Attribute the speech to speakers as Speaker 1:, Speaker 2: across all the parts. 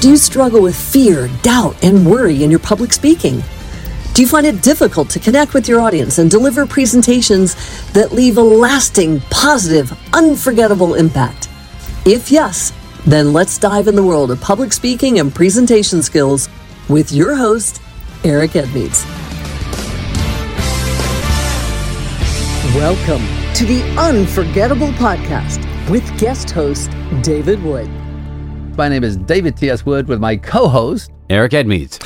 Speaker 1: Do you struggle with fear, doubt, and worry in your public speaking? Do you find it difficult to connect with your audience and deliver presentations that leave a lasting, positive, unforgettable impact? If yes, then let's dive in the world of public speaking and presentation skills with your host, Eric Edmeades. Welcome to the Unforgettable Podcast with guest host David Wood.
Speaker 2: My name is David T.S. Wood with my co host,
Speaker 3: Eric Edmeades.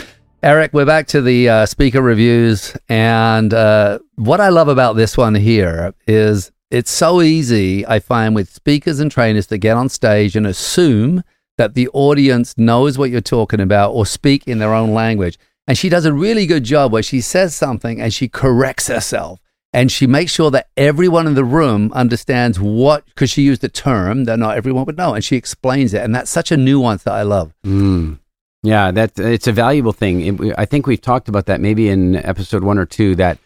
Speaker 2: Eric, we're back to the uh, speaker reviews. And uh, what I love about this one here is it's so easy, I find, with speakers and trainers to get on stage and assume that the audience knows what you're talking about or speak in their own language. And she does a really good job where she says something and she corrects herself and she makes sure that everyone in the room understands what because she used a term that not everyone would know and she explains it and that's such a nuance that i love.
Speaker 3: Mm. yeah that it's a valuable thing. It, i think we've talked about that maybe in episode one or two that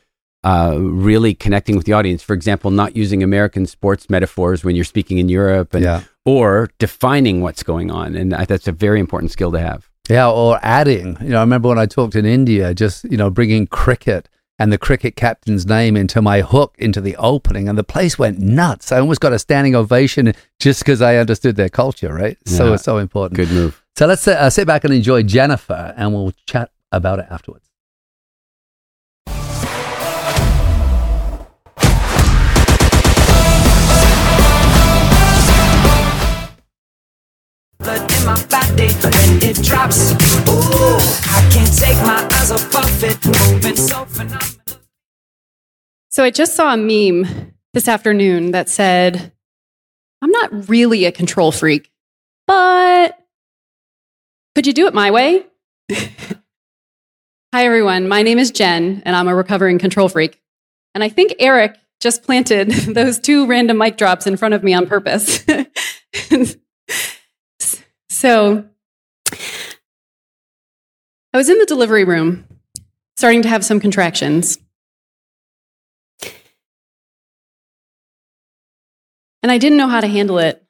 Speaker 3: uh, really connecting with the audience. For example not using american sports metaphors when you're speaking in europe and,
Speaker 2: yeah.
Speaker 3: or defining what's going on and that's a very important skill to have.
Speaker 2: Yeah or adding. You know i remember when i talked in india just you know bringing cricket and the cricket captain's name into my hook into the opening, and the place went nuts. I almost got a standing ovation just because I understood their culture, right? Yeah. So it's so important.
Speaker 3: Good move.
Speaker 2: So let's uh, sit back and enjoy Jennifer, and we'll chat about it afterwards.
Speaker 4: Blood in my body when it drops. Take my eyes off of it, moving so phenomenal.
Speaker 5: So I just saw a meme this afternoon that said, I'm not really a control freak, but could you do it my way? Hi, everyone. My name is Jen, and I'm a recovering control freak. And I think Eric just planted those two random mic drops in front of me on purpose. So I was in the delivery room, starting to have some contractions. And I didn't know how to handle it.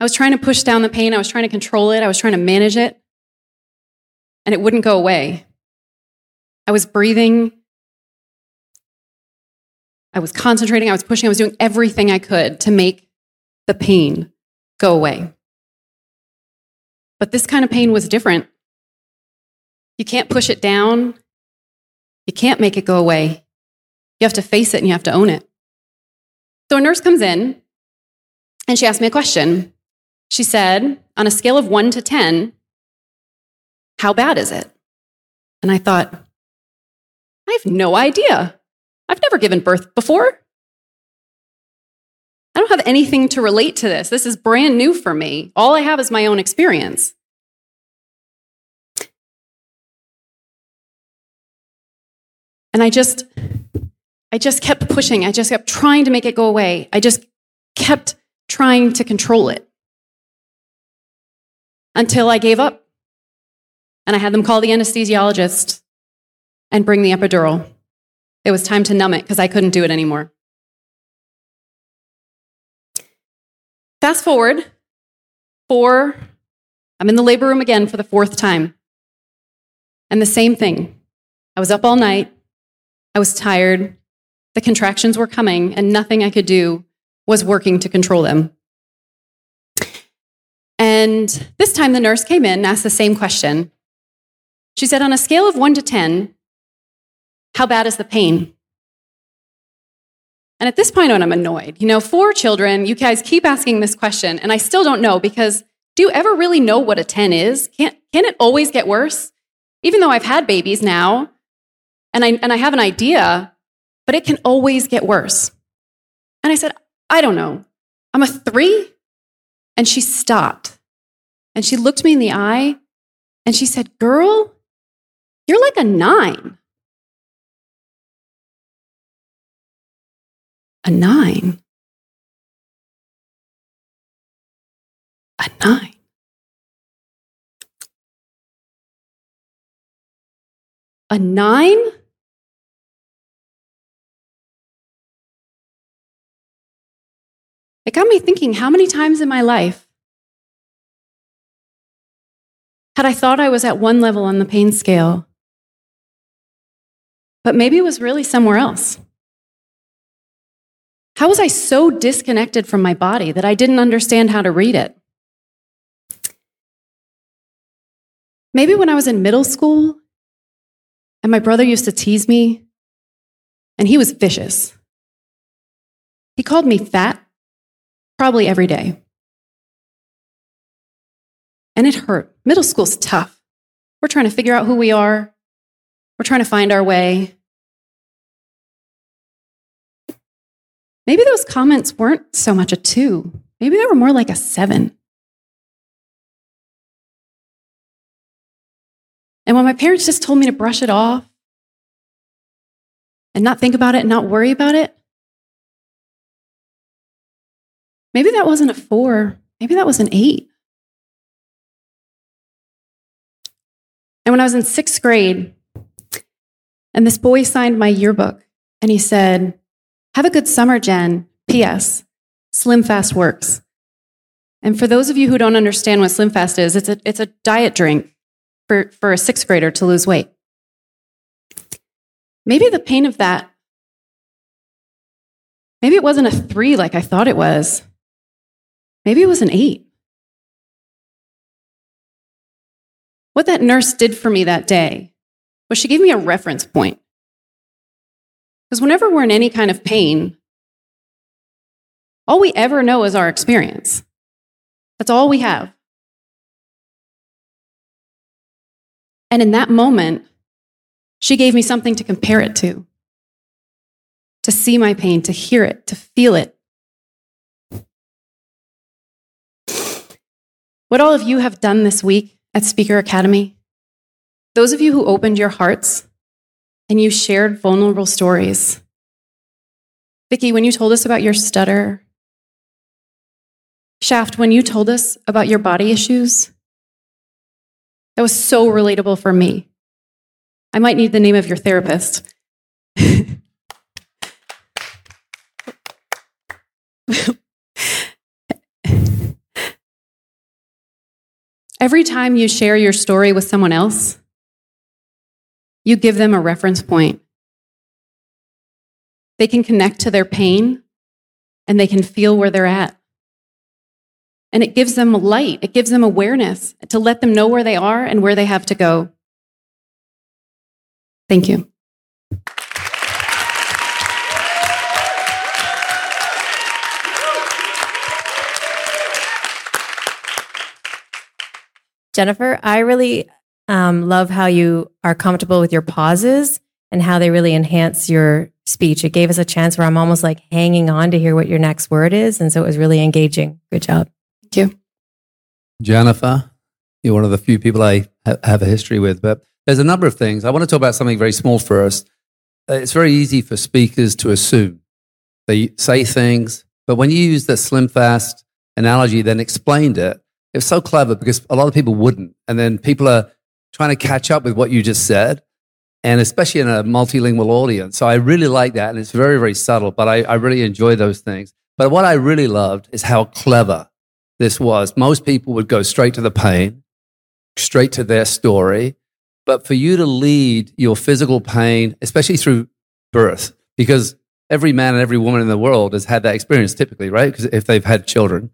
Speaker 5: I was trying to push down the pain, I was trying to control it, I was trying to manage it, and it wouldn't go away. I was breathing, I was concentrating, I was pushing, I was doing everything I could to make the pain go away. But this kind of pain was different. You can't push it down. You can't make it go away. You have to face it and you have to own it. So a nurse comes in and she asked me a question. She said, on a scale of one to 10, how bad is it? And I thought, I have no idea. I've never given birth before. Have anything to relate to this. This is brand new for me. All I have is my own experience. And I just I just kept pushing. I just kept trying to make it go away. I just kept trying to control it. Until I gave up. And I had them call the anesthesiologist and bring the epidural. It was time to numb it because I couldn't do it anymore. Fast forward, four, I'm in the labor room again for the fourth time. And the same thing. I was up all night. I was tired. The contractions were coming, and nothing I could do was working to control them. And this time the nurse came in and asked the same question. She said, On a scale of one to 10, how bad is the pain? And at this point, I'm annoyed. You know, four children, you guys keep asking this question, and I still don't know because do you ever really know what a 10 is? Can, can it always get worse? Even though I've had babies now, and I, and I have an idea, but it can always get worse. And I said, I don't know. I'm a three. And she stopped and she looked me in the eye and she said, Girl, you're like a nine. A nine. A nine. A nine? It got me thinking how many times in my life Had I thought I was at one level on the pain scale, but maybe it was really somewhere else? How was I so disconnected from my body that I didn't understand how to read it? Maybe when I was in middle school and my brother used to tease me, and he was vicious. He called me fat probably every day. And it hurt. Middle school's tough. We're trying to figure out who we are, we're trying to find our way. Maybe those comments weren't so much a two, maybe they were more like a seven. And when my parents just told me to brush it off and not think about it and not worry about it, maybe that wasn't a four, maybe that was an eight. And when I was in sixth grade, and this boy signed my yearbook, and he said, Have a good summer, Jen. P.S. Slim Fast works. And for those of you who don't understand what Slim Fast is, it's a, it's a diet drink for, for a sixth grader to lose weight. Maybe the pain of that, maybe it wasn't a three like I thought it was. Maybe it was an eight. What that nurse did for me that day was she gave me a reference point. Because whenever we're in any kind of pain, all we ever know is our experience. That's all we have. And in that moment, she gave me something to compare it to, to see my pain, to hear it, to feel it. What all of you have done this week at Speaker Academy, those of you who opened your hearts and you shared vulnerable stories. Vicki, when you told us about your stutter, Shaft, when you told us about your body issues, that was so relatable for me. I might need the name of your therapist. Every time you share your story with someone else, you give them a reference point. They can connect to their pain and they can feel where they're at. And it gives them light, it gives them awareness to let them know where they are and where they have to go. Thank you.
Speaker 6: Jennifer, I really um, love how you are comfortable with your pauses and how they really enhance your speech. It gave us a chance where I'm almost like hanging on to hear what your next word is. And so it was really engaging. Good job.
Speaker 5: Thank you.
Speaker 2: Jennifer, you're one of the few people I ha- have a history with, but there's a number of things. I want to talk about something very small first. Uh, It's very easy for speakers to assume. They say things, but when you use the slim fast analogy, then explained it, it was so clever because a lot of people wouldn't. And then people are trying to catch up with what you just said, and especially in a multilingual audience. So I really like that. And it's very, very subtle, but I, I really enjoy those things. But what I really loved is how clever this was. Most people would go straight to the pain, straight to their story. But for you to lead your physical pain, especially through birth, because every man and every woman in the world has had that experience typically, right? Because if they've had children,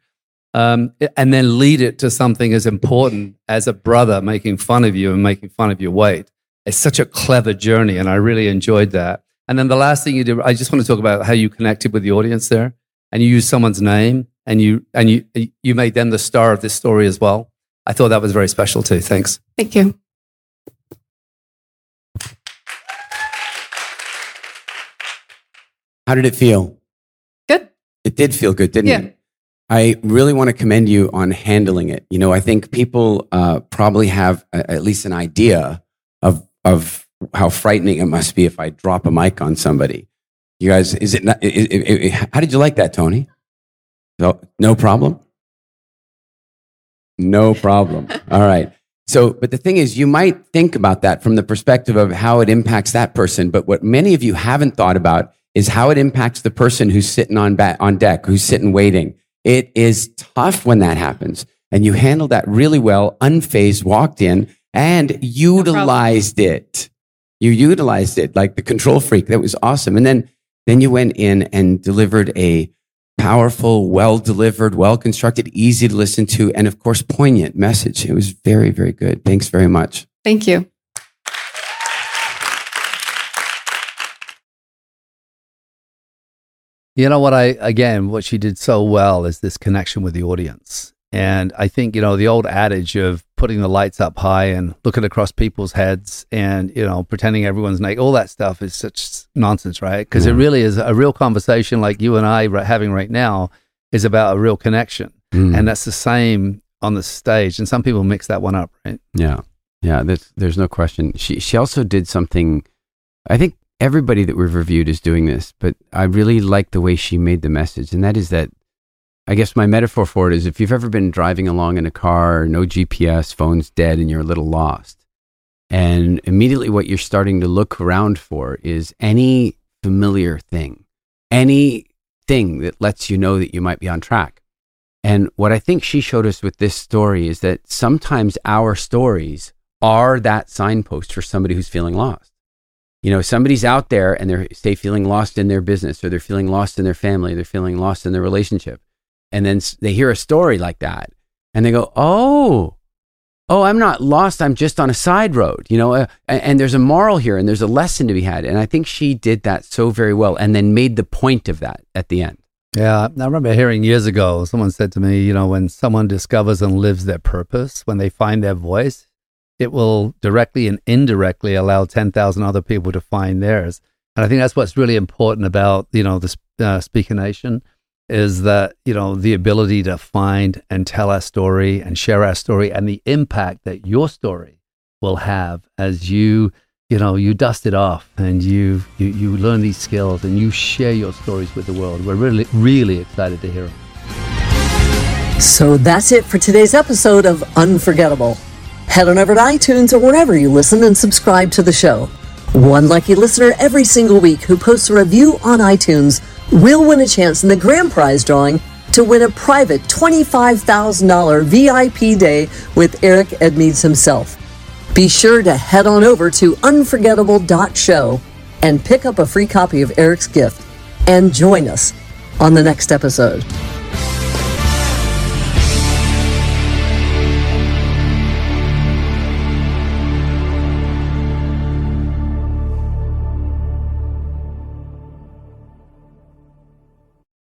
Speaker 2: um, and then lead it to something as important as a brother making fun of you and making fun of your weight. It's such a clever journey, and I really enjoyed that. And then the last thing you did, I just want to talk about how you connected with the audience there, and you used someone's name, and you and you you made them the star of this story as well. I thought that was very special too. Thanks.
Speaker 5: Thank you.
Speaker 3: How did it feel?
Speaker 5: Good.
Speaker 3: It did feel good, didn't
Speaker 5: Yeah.
Speaker 3: it? I really want to commend you on handling it. You know, I think people uh, probably have a, at least an idea of of how frightening it must be if I drop a mic on somebody. You guys, is it? Not, i i i how did you like that, Tony? No, no problem. No problem. All right. So, but the thing is, you might think about that from the perspective of how it impacts that person. But what many of you haven't thought about is how it impacts the person who's sitting on, ba- on deck, who's sitting waiting. It is tough when that happens And you handled that really well, unfazed, walked in and utilized it. You utilized it like the control freak. That was awesome. And then, then you went in and delivered a powerful, well delivered, well constructed, easy to listen to, and of course, poignant message. It was very, very good. Thanks very much.
Speaker 5: Thank you.
Speaker 2: You know what I again what she did so well is this connection with the audience. And I think, you know, the old adage of putting the lights up high and looking across people's heads and, you know, pretending everyone's naked, all that stuff is such nonsense, right? Because
Speaker 3: Yeah.
Speaker 2: it really is a real conversation like you and I are having right now is about a real connection.
Speaker 3: Mm.
Speaker 2: And that's the same on the stage. And some people mix that one up, right?
Speaker 3: Yeah, yeah. There's there's no question. She she also did something. I think everybody that we've reviewed is doing this, but I really like the way she made the message, and that is that. I guess my metaphor for it is if you've ever been driving along in a car, no GPS, phone's dead, and you're a little lost, and immediately what you're starting to look around for is any familiar thing, anything that lets you know that you might be on track. And what I think she showed us with this story is that sometimes our stories are that signpost for somebody who's feeling lost. You know, somebody's out there and they're say feeling lost in their business or they're feeling lost in their family, they're feeling lost in their relationship. And then they hear a story like that and they go, "Oh, oh, I'm not lost. I'm just on a side road." You know, uh, and, and there's a moral here and there's a lesson to be had. And I think she did that so very well and then made the point of that at the end.
Speaker 2: Yeah, I remember hearing years ago, someone said to me, you know, when someone discovers and lives their purpose, when they find their voice, it will directly and indirectly allow 10,000 other people to find theirs. And I think that's what's really important about, you know, the uh, Speaker Nation is that, you know, the ability to find and tell our story and share our story and the impact that your story will have as you you know you dust it off and you you, you learn these skills and you share your stories with the world we're really really excited to hear them
Speaker 1: So that's it for today's episode of Unforgettable. Head on over to iTunes or wherever you listen and subscribe to the show. One lucky listener every single week who posts a review on iTunes will win a chance in the grand prize drawing to win a private $25,000 VIP day with Eric Edmeades himself. Be sure to head on over to unforgettable.show and pick up a free copy of Eric's gift and join us on the next episode.